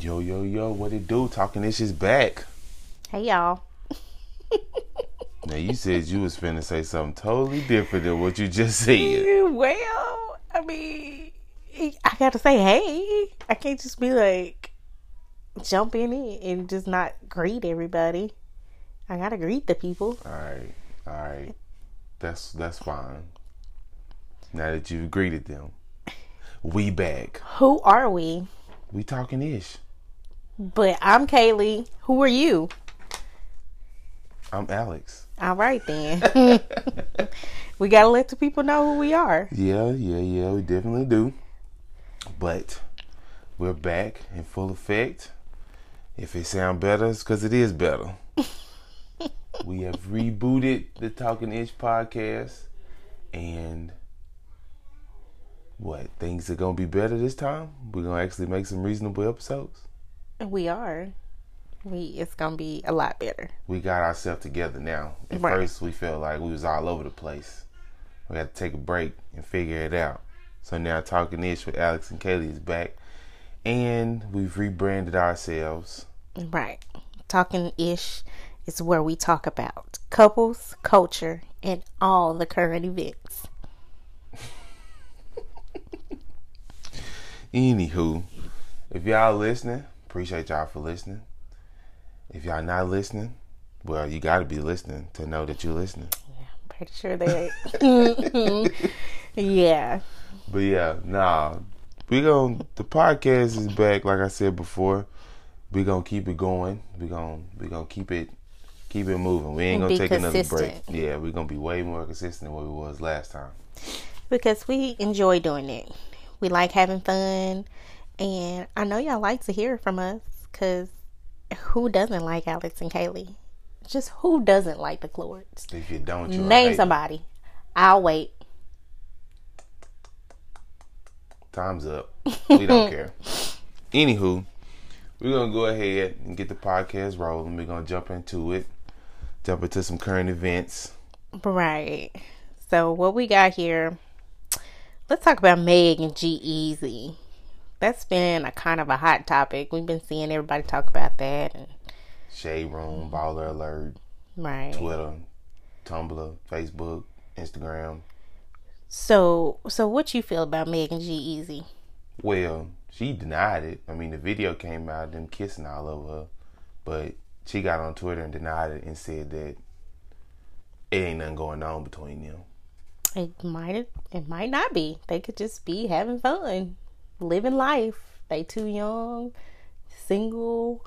Yo, yo, yo, what it do? Talking this is back. Hey y'all. Now you said you was finna say something totally different than what you just said. Well, I mean, I got to say hey. I can't just be like jump in it and just not greet everybody. I gotta greet the people. Alright, alright. That's that's fine. Now that you've greeted them. We back. Who are we? We talking ish. But I'm Kaylee. Who are you? I'm Alex. All right then. we gotta let the people know who we are. Yeah, yeah, yeah, we definitely do. But we're back in full effect. If it sound better, it's because it is better. we have rebooted the Talking Ish podcast, and what things are gonna be better this time? We're gonna actually make some reasonable episodes. We are. We it's gonna be a lot better. We got ourselves together now. At Right. first, we felt like we was all over the place. We had to take a break and figure it out. So now, Talking Ish with Alex and Kaylee is back, and we've rebranded ourselves. Right. Talking ish is where we talk about couples, culture, and all the current events. Anywho, if y'all listening, appreciate y'all for listening. If y'all not listening, well, you got to be listening to know that you're listening. Yeah, I'm Pretty sure they. yeah. But yeah, nah, we gon' the podcast is back. Like I said before, we gonna keep it going. We gonna we gonna keep it keep it moving. We ain't gonna Be take another break. Yeah, we gonna be way more consistent than what we was last time. Because we enjoy doing it. We like having fun. And I know y'all like to hear from us. Because who doesn't like Alex and Kaylee? Just who doesn't like the Clords? If you don't, you Name somebody. I'll wait. Time's up. We don't care. Anywho, we're gonna go ahead and get the podcast rolling. We're gonna jump into it. Jump into some current events. Right. So what we got here? Let's talk about Meg and G-Eazy. That's been a kind of a hot topic. We've been seeing everybody talk about that. And, Shade Room, Baller Alert, right. Twitter, Tumblr, Facebook, Instagram. So so what you feel about Megan G-Eazy? Well, she denied it. I mean, the video came out, them kissing all over her, but she got on Twitter and denied it and said that it ain't nothing going on between them. It might it might not be. They could just be having fun, living life. They too young, single,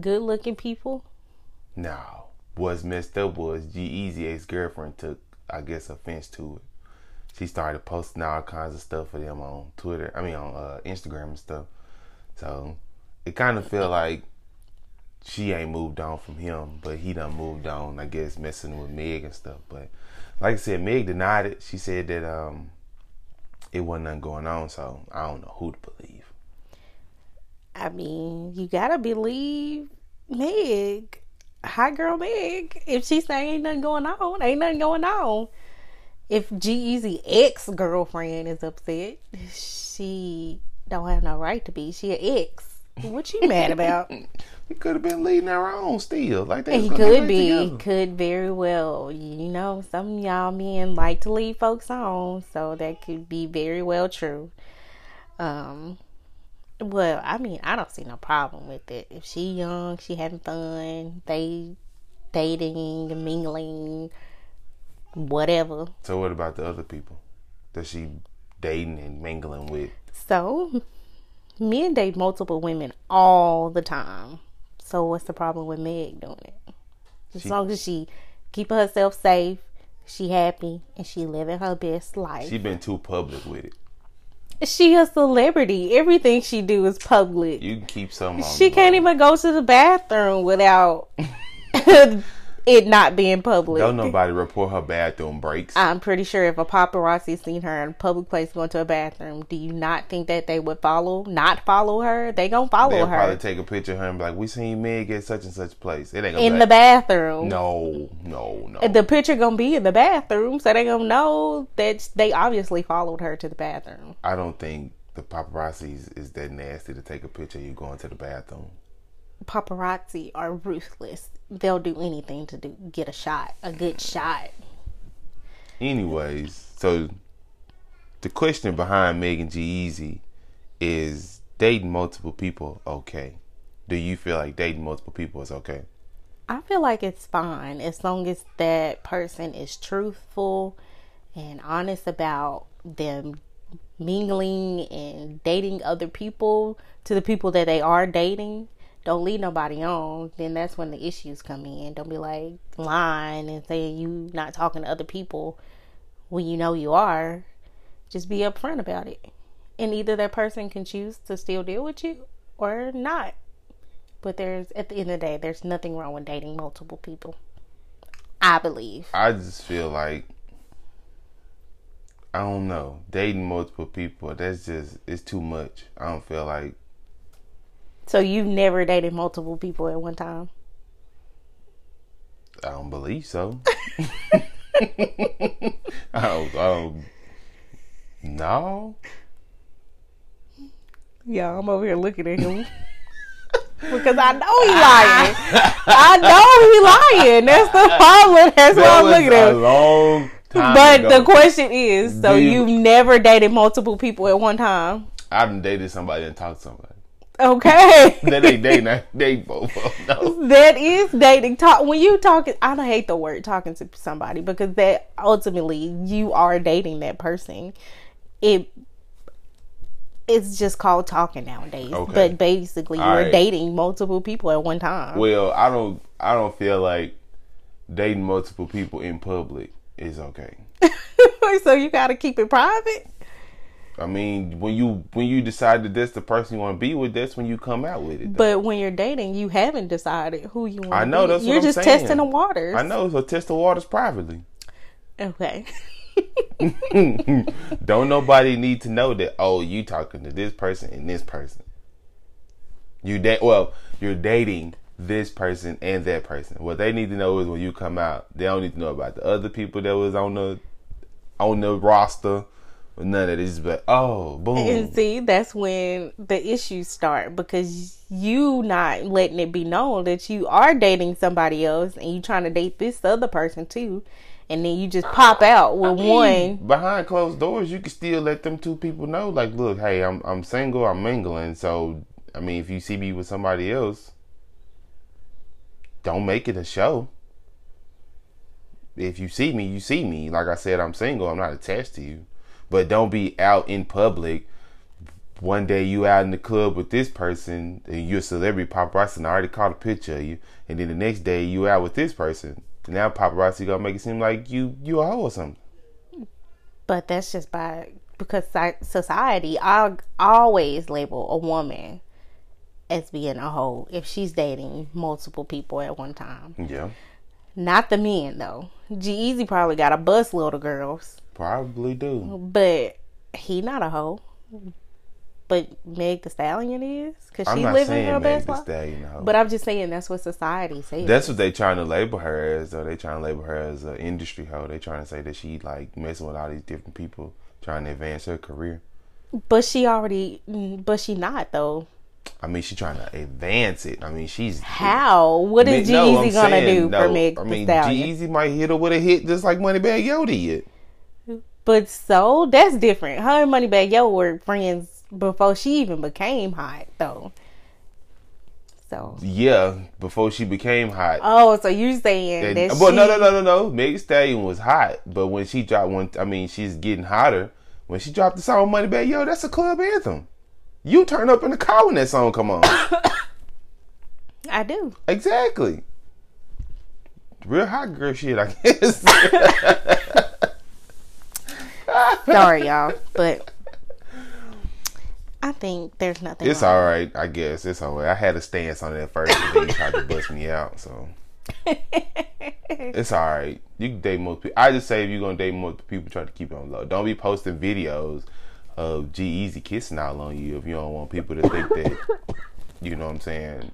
good looking people. Now, what's messed up was G-Eazy ex girlfriend took, I guess, offense to it. She started posting all kinds of stuff for them on Twitter. I mean, on uh, Instagram and stuff. So it kind of felt like she ain't moved on from him, but he done moved on. I guess messing with Meg and stuff. But like I said, Meg denied it. She said that um, it wasn't nothing going on. So I don't know who to believe. I mean, you gotta believe Meg. Hot girl Meg. If she say ain't nothing going on, ain't nothing going on. If G-Eazy ex girlfriend is upset, she don't have no right to be. She an ex. What you mad about? He could have been leading her on still. Like they was He could be, together. could very well. You know, some of y'all men like to leave folks on, so that could be very well true. Um, well, I mean, I don't see no problem with it. If she young, she having fun, they dating, mingling, whatever. So what about the other people that she dating and mingling with? So, men date multiple women all the time. So, what's the problem with Meg doing it? As She- long as she keeping herself safe, she happy, and she living her best life. She been too public with it. She a celebrity. Everything she do is public. You can keep some. She can't even go to the bathroom without it not being public. Don't nobody report her bathroom breaks. I'm pretty sure if a paparazzi seen her in a public place going to a bathroom, do you not think that they would follow, not follow her? They gonna follow They'll her probably take a picture of her and be like, "We seen Meg at such and such place." It ain't gonna in be the like, bathroom. No, no, no. The picture gonna be in the bathroom, so they gonna know that they obviously followed her to the bathroom. I don't think the paparazzi is, is that nasty to take a picture of you going to the bathroom. Paparazzi are ruthless. They'll do anything to do get a shot, a good shot. Anyways, so the question behind Megan G-Eazy is dating multiple people okay? Do you feel like dating multiple people is okay? I feel like it's fine as long as that person is truthful and honest about them mingling and dating other people to the people that they are dating. Don't lead nobody on. Then that's when the issues come in. Don't be like lying and saying you not talking to other people when you know you are. Just be upfront about it. And either that person can choose to still deal with you or not. But there's at the end of the day, there's nothing wrong with dating multiple people. I believe. I just feel like I don't know. Dating multiple people, that's just it's too much. I don't feel like So you've never dated multiple people at one time? I don't believe so. I don't, don't no. Yeah, I'm over here looking at him. because I know he lying. I know he lying. That's the problem. That's why I'm looking at a him. long time But ago. the question is, so you- you've never dated multiple people at one time? I've dated somebody and talked to somebody. Okay. That ain't dating. Date both of them. No. that is dating talk when you talking i don't hate the word talking to somebody because that ultimately you are dating that person it it's just called talking nowadays Okay. but basically you're All right. dating multiple people at one time Well, I don't. I don't feel like dating multiple people in public is okay. so you got to keep it private I mean, when you when you decide that that's the person you want to be with, that's when you come out with it. though. but when you're dating you haven't decided who you want I know, be. that's you're I'm just saying. testing the waters I know, so test the waters privately. okay Don't nobody need to know that. Oh, you talking to this person and this person. You date well. You're dating this person and that person. What they need to know is when you come out, they don't need to know about the other people that was on the on the roster. None of that. but oh, boom. And see, that's when the issues start because you not letting it be known that you are dating somebody else and you trying to date this other person too. And then you just pop out with one. behind closed doors, you can still let them two people know. Like, look, hey, I'm I'm single, I'm mingling. So, I mean, if you see me with somebody else, don't make it a show. If you see me, you see me. Like I said, I'm single. I'm not attached to you. But don't be out in public. One day you out in the club with this person, and you're a celebrity paparazzi, and I already caught a picture of you. And then the next day you out with this person. Now paparazzi gonna make it seem like you you a hoe or something. But that's just by because society I always label a woman as being a hoe if she's dating multiple people at one time. Yeah. Not the men though. G-Eazy probably got a bus load of girls. Probably do. But he not a hoe. But Meg the Stallion is because I'm she not living saying her Meg best Thee life. Stallion, no. But I'm just saying that's what society says. That's what they trying to label her as. Though they trying to label her as an industry hoe. They trying to say that she like messing with all these different people, trying to advance her career. but she already. mm, But she not though. I mean, she trying to advance it. I mean, she's How? What is G No, gonna saying, do no, for Meg I the mean, Stallion? G-Eazy might hit her with a hit just like Moneybagg Yo did. But so that's different. Her and Moneybagg Yo were friends before she even became hot, though. So, Yeah, before she became hot. oh, so you saying that? well, no, no, no, no, no. Meg Stallion was hot, but when she dropped one, I mean, she's getting hotter. When she dropped the song Moneybagg Yo, that's a club anthem. You turn up in the car when that song come on. I do. exactly. Real hot girl shit, I guess. Sorry, y'all, but I think there's nothing. it's wrong. all right, I guess. It's all right. I had a stance on it at first, and then you tried to bust me out, so it's all right. You can date most people. I just say if you're gonna date multiple people, try to keep it on low. Don't be posting videos of G-Eazy kissing all on you if you don't want people to think that. You know what I'm saying?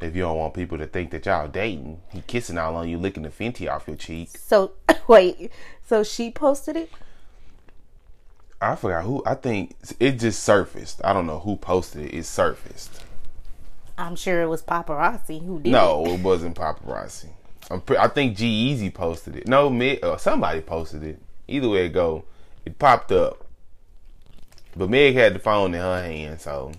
If you don't want people to think that y'all dating, he kissing all on you, licking the Fenty off your cheek. So wait, so she posted it. I forgot who. I think it just surfaced. I don't know who posted it. It surfaced. I'm sure it was paparazzi who did No, it. it wasn't paparazzi. I'm pre- I think G-Eazy posted it. No, me or somebody posted it. Either way it go, it popped up. But Meg had the phone in her hand, so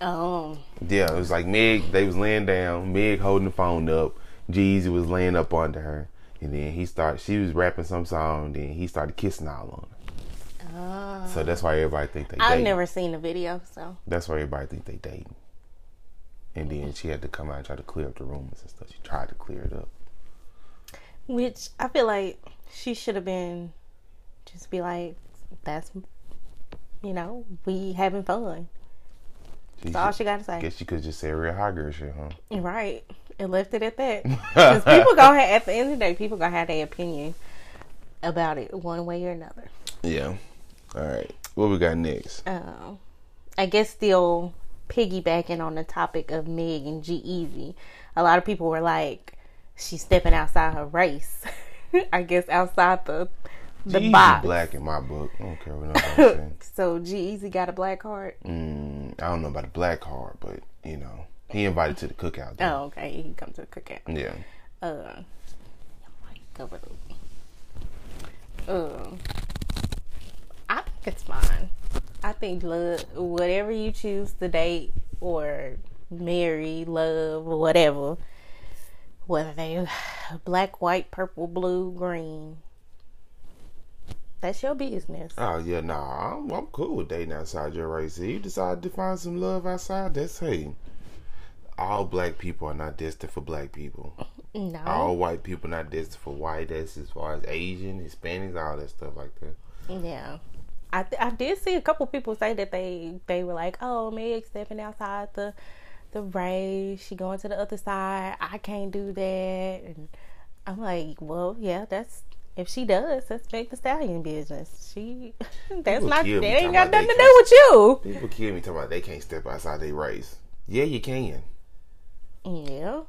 Oh, yeah, it was like Meg. They was laying down. Meg holding the phone up. G-Eazy was laying up under her, and then he started. She was rapping some song. And Then he started kissing all on her. Oh. So that's why everybody think they. I've dating. never seen the video, so That's why everybody think they dating. And then she had to come out and try to clear up the rumors and stuff. She tried to clear it up. which I feel like she should have been just be like, that's you know, we having fun. She That's all she got to say. Guess she could just say real hot girl shit, huh? Right. And left it at that. Because people gonna have, at the end of the day, people gonna have their opinion about it one way or another. Yeah. All right. What we got next? Um, I guess still piggybacking on the topic of Meg and G-Eazy, a lot of people were like, she's stepping outside her race. I guess outside the the box. black in my book. I don't care what nobody say. So G Easy got a black card. Mm, I don't know about the black card, but you know, he invited to the cookout. Though. Oh, okay. He can come to the cookout. Yeah. Uh. Uh, it's fine. I think love, whatever you choose to date or marry, love, or whatever, whether they black, white, purple, blue, green, that's your business. Oh yeah, nah, I'm, I'm cool with dating outside your race. If you decide to find some love outside, that's hey. All black people are not destined for black people. No, All white people not destined for white. That's as far as Asian, Hispanics, all that stuff like that. Yeah. I, th- I did see a couple people say that they they were like, oh, Meg stepping outside the the race, she going to the other side. I can't do that, and I'm like, well, yeah, that's if she does, that's Meg the Stallion business. She that's People not that ain't got nothing to do with you. People kill me talking about they can't step outside their race. Yeah, you can. Yeah,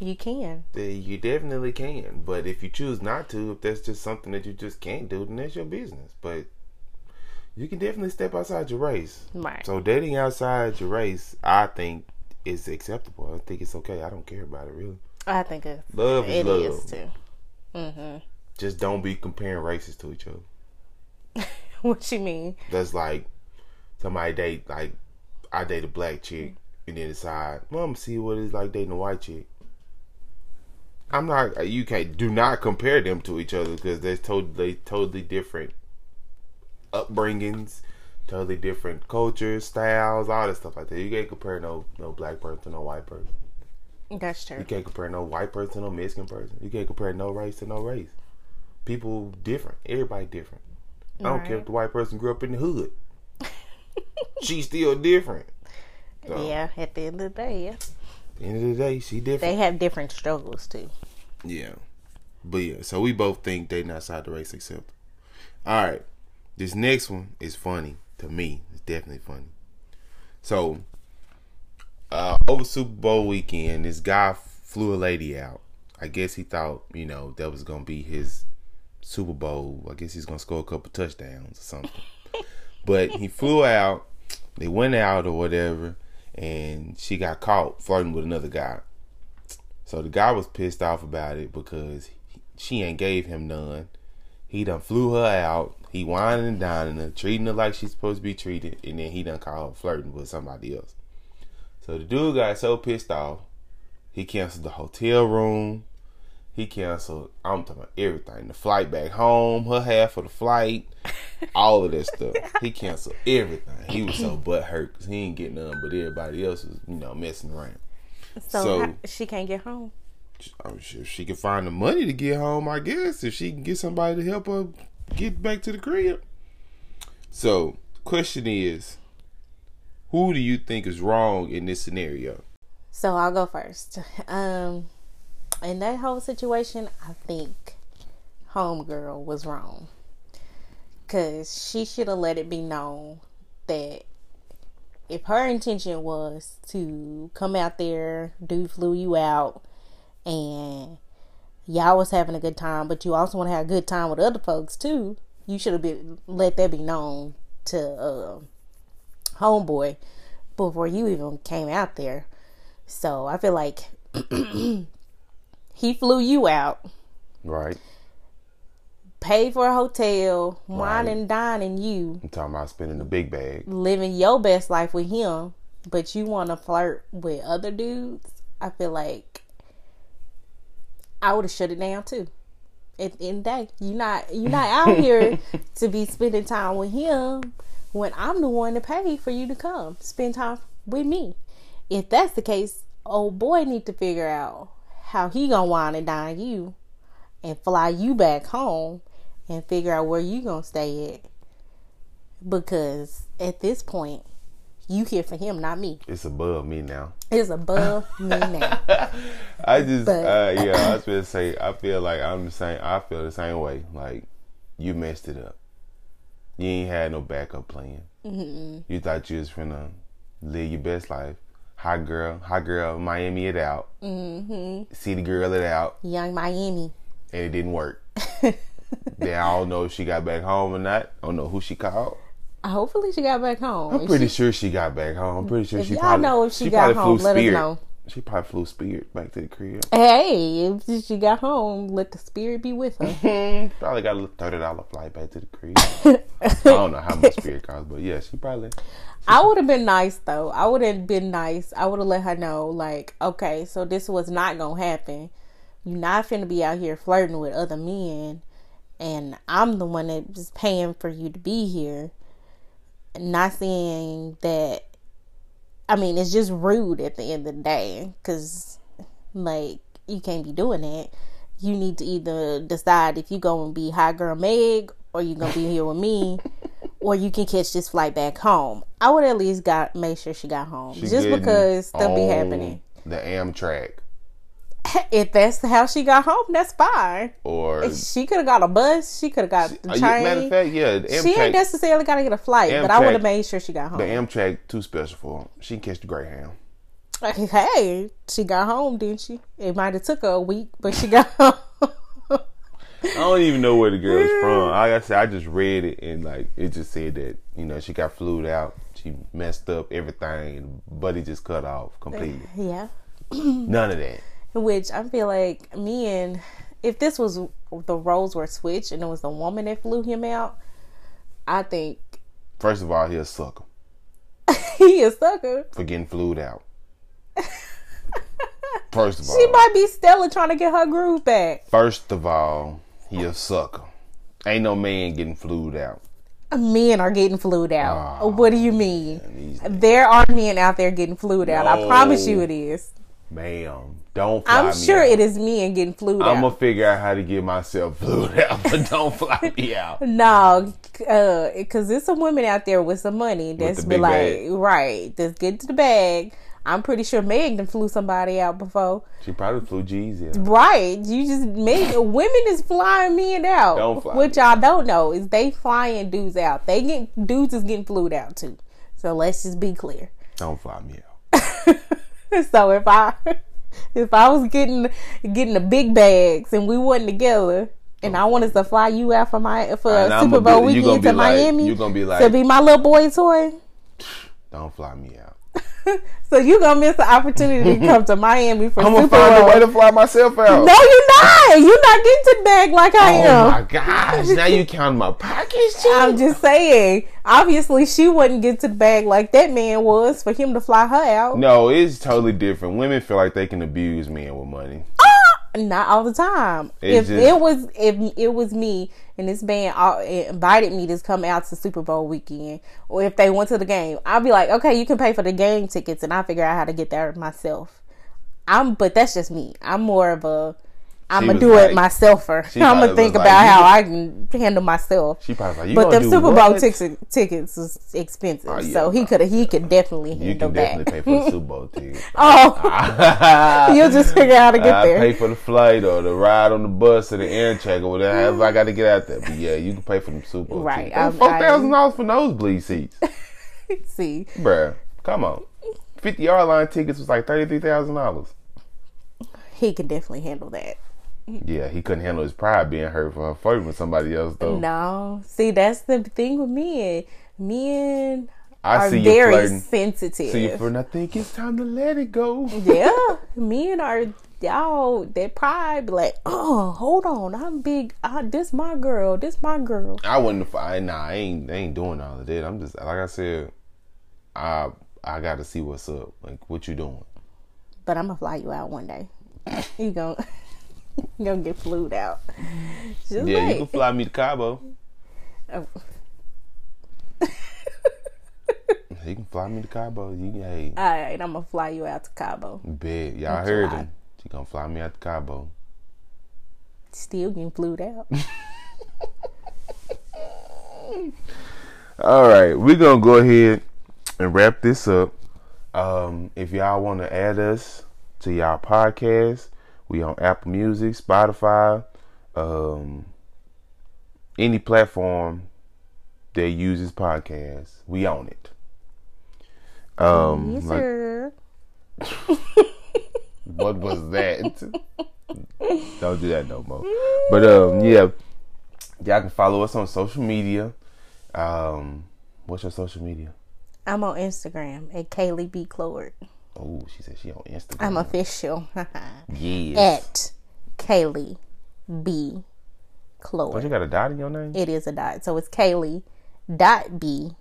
you can. You definitely can. But if you choose not to, if that's just something that you just can't do, then that's your business. But you can definitely step outside your race. Right. So dating outside your race, I think is acceptable. I think it's okay. I don't care about it really. I think it's, Love is it love. is too. Mm-hmm. Just don't be comparing races to each other. What you mean? That's like somebody date like I date a black chick and then decide, well, I'm gonna see what it's like dating a white chick. I'm not. You can't. Do not compare them to each other because they're totally, totally different upbringings, totally different cultures, styles, all that stuff like that. You can't compare no no black person to no white person. That's true. You can't compare no white person to no Mexican person. You can't compare no race to no race. People different. Everybody different. I don't care if the white person grew up in the hood. She's still different. So, Yeah, at the end of the day, yeah. At the end of the day, she different. They have different struggles too. Yeah. But yeah, so we both think dating outside the race acceptable. All right. This next one is funny to me. It's definitely funny. So, uh, over Super Bowl weekend, this guy flew a lady out. I guess he thought, you know, that was going to be his Super Bowl. I guess he's going to score a couple touchdowns or something. but he flew out. They went out or whatever. And she got caught flirting with another guy. So the guy was pissed off about it because she ain't gave him none. He done flew her out. He whining and dining her, treating her like she's supposed to be treated, and then he done called her flirting with somebody else. So the dude got so pissed off, he canceled the hotel room. He canceled, I'm talking about everything. The flight back home, her half of the flight, all of that stuff. He canceled everything. He was so butthurt because he ain't getting none, but everybody else was, you know, messing around. So, So- how- she can't get home. I'm oh, sure she can find the money to get home, I guess, if she can get somebody to help her get back to the crib. So, question is, who do you think is wrong in this scenario? So I'll go first. Um, in that whole situation, I think homegirl was wrong because she should have let it be known that if her intention was to come out there, dude flew you out, and y'all was having a good time, but you also want to have a good time with other folks too, You should have been let that be known to uh, homeboy before you even came out there. So I feel like he flew you out, Right. paid for a hotel, wine Right. and dining you, I'm talking about spending the big bag. living your best life with him, but you want to flirt with other dudes. I feel like I would have shut it down too. At the end of the day, you're not you're not out here to be spending time with him when I'm the one to pay for you to come spend time with me. If that's the case, old boy need to figure out how he gonna wine and dine you and fly you back home and figure out where you gonna stay at. Because at this point, you here for him, not me. It's above me now. It's above me now. I just, But- uh, yeah, I was gonna say, I feel like I'm the same. I feel the same way. Like you messed it up. You ain't had no backup plan. You thought you was gonna live your best life. Hot girl, hot girl, Miami it out. Mm-hmm. City girl it out, Yung Miami. and it didn't work. then I don't know if she got back home or not. I don't know who she called. Hopefully she got back home. I'm If pretty she- sure she got back home. I'm pretty sure she y'all probably know if she got home, flew let us Spirit. know. She probably flew Spirit back to the crib. Hey, if she got home, let the spirit be with her. Probably got a little thirty dollar flight back to the crib. I don't know how much Spirit costs, but yeah, she probably. I would have been nice though. I would have been nice. I would have let her know, like, okay, so this was not gonna happen. You're not finna be out here flirting with other men, and I'm the one that's paying for you to be here. Not saying that. I mean, it's just rude at the end of the day, because like you can't be doing that. You need to either decide if you gonna be high girl Meg or you're gonna be here with me, or you can catch this flight back home. I would at least got make sure she got home, She just because stuff be happening. The Amtrak If that's how she got home, that's fine. or She could have got a bus. She could have got the Uh, yeah, matter of train. fact, yeah, the She ain't necessarily got to get a flight, but I would have made sure she got home. the. Amtrak too special for her. She can catch the Greyhound. hey, she got home, didn't she? It might have took her a week, but she got home. I don't even know where the girl's from. Like I said, I just read it and like it just said that you know she got flued out. She messed up everything. Buddy just cut off completely. yeah. None of that. Which I feel like me and if this was the roles were switched and it was the woman that flew him out, I think First of all, he a sucker he a sucker. for getting flued out. First of all, She might be Stella trying to get her groove back. First of all, he a sucker. Ain't no man getting flued out. Men are getting flued out. Oh, what do you mean? these There are men out there getting flued out. I promise you it is. Ma'am, don't fly I'm me sure out. it is and getting flued out. I'm gonna figure out how to get myself flued out, but don't fly me out. No, uh, because there's some women out there with some money that's be like, bag. right, just get to the bag. I'm pretty sure Meg done flew somebody out before. She probably flew G's out. Right. You just make women is flying men out. Don't fly what me. y'all don't know is they flying dudes out. They get dudes is getting flued out too. So let's just be clear. Don't fly me out. so if I if I was getting getting the big bags and we wasn't together and I wanted to fly you out for my for And Super Bowl be- weekend to like- Miami, you gonna be like to be my little boy toy. Don't fly me out. So you gonna miss the opportunity to come to Miami for I'm gonna Super find Bowl. a way to fly myself out. no, you're not. You're not getting to the bag like I Oh am. Oh my gosh! Now you counting my pockets, I'm just saying. Obviously, she wouldn't get to the bag like that man was for him to fly her out. No, it's totally different. Women feel like they can abuse men with money. Not all the time. It's if just- it was if it was me and this band all, invited me to come out to Super Bowl weekend, or if they went to the game, I'd be like, okay, you can pay for the game tickets, and I figure out how to get there myself. I'm, but that's just me. I'm more of a. I'm gonna do it myself she I'm gonna think about like, how I can handle myself. She probably like, you But the Super Bowl what? tickets tickets is expensive, Oh, yeah. so he could he could definitely You handle can that. definitely pay for the Super Bowl ticket. oh, you'll just figure out how to get I there. pay for the flight or the ride on the bus or the air check or whatever. I got to get out there. But yeah, you can pay for them Super Bowl Right, tickets. Four thousand dollars for nosebleed seats, See, bruh. Come on, fifty yard line tickets was like thirty three thousand dollars. he can definitely handle that. Yeah, he couldn't handle his pride being hurt for her flirting with somebody else though. No, see that's the thing with men. Men I are see very flirting. sensitive. See you flirting. I think it's time to let it go. yeah, men are y'all that pride be like, oh, hold on, I'm big. I, this my girl. This my girl. I wouldn't. I nah. I ain't. I ain't doing all of that. I'm just like I said. I I got to see what's up. Like what you doing. But I'm gonna fly you out one day. you gonna gonna get flued out. Just Yeah, you can fly me to Cabo. Oh. You can fly me to Cabo. You hey, All right, I'm gonna fly you out to Cabo. bet y'all That's heard right. him. She gonna fly me out to Cabo. Still getting flued out. All right, we're gonna go ahead and wrap this up. Um, if y'all want to add us to y'all podcast, we on Apple Music, Spotify, um, any platform that uses podcasts. We own it. Um, yes, like- sir. what was that? Don't do that no more. But um, yeah, y'all can follow us on social media. Um, what's your social media? I'm on Instagram at Kaylee B. Clord. Oh, she said she on Instagram. I'm official yes. at Kaylee B. Don't you got a dot in your name? It is a dot, so it's Kaylee dot B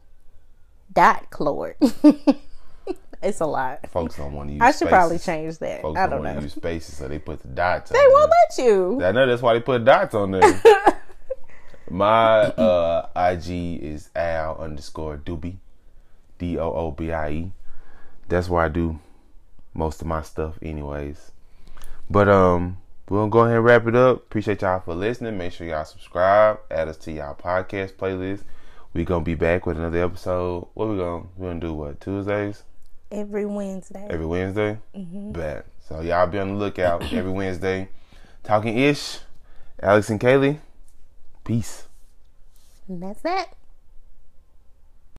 dot Clord. it's a lot. Folks don't want to use. I should probably change that. Folks I don't don't want know. to use spaces, so they put the dots. They on won't there. let you. I know that's why they put dots on there. My uh, IG is Al underscore Doobie, D O O B I E. That's where I do most of my stuff, anyways. But um, we're gonna go ahead and wrap it up. Appreciate y'all for listening. Make sure y'all subscribe. Add us to y'all podcast playlist. We gonna be back with another episode. What we gonna we gonna do? What Tuesdays? Every Wednesday. Every Wednesday? Bet. So y'all be on the lookout every Wednesday. Talking ish. Alex and Kaylee. Peace. And that's that.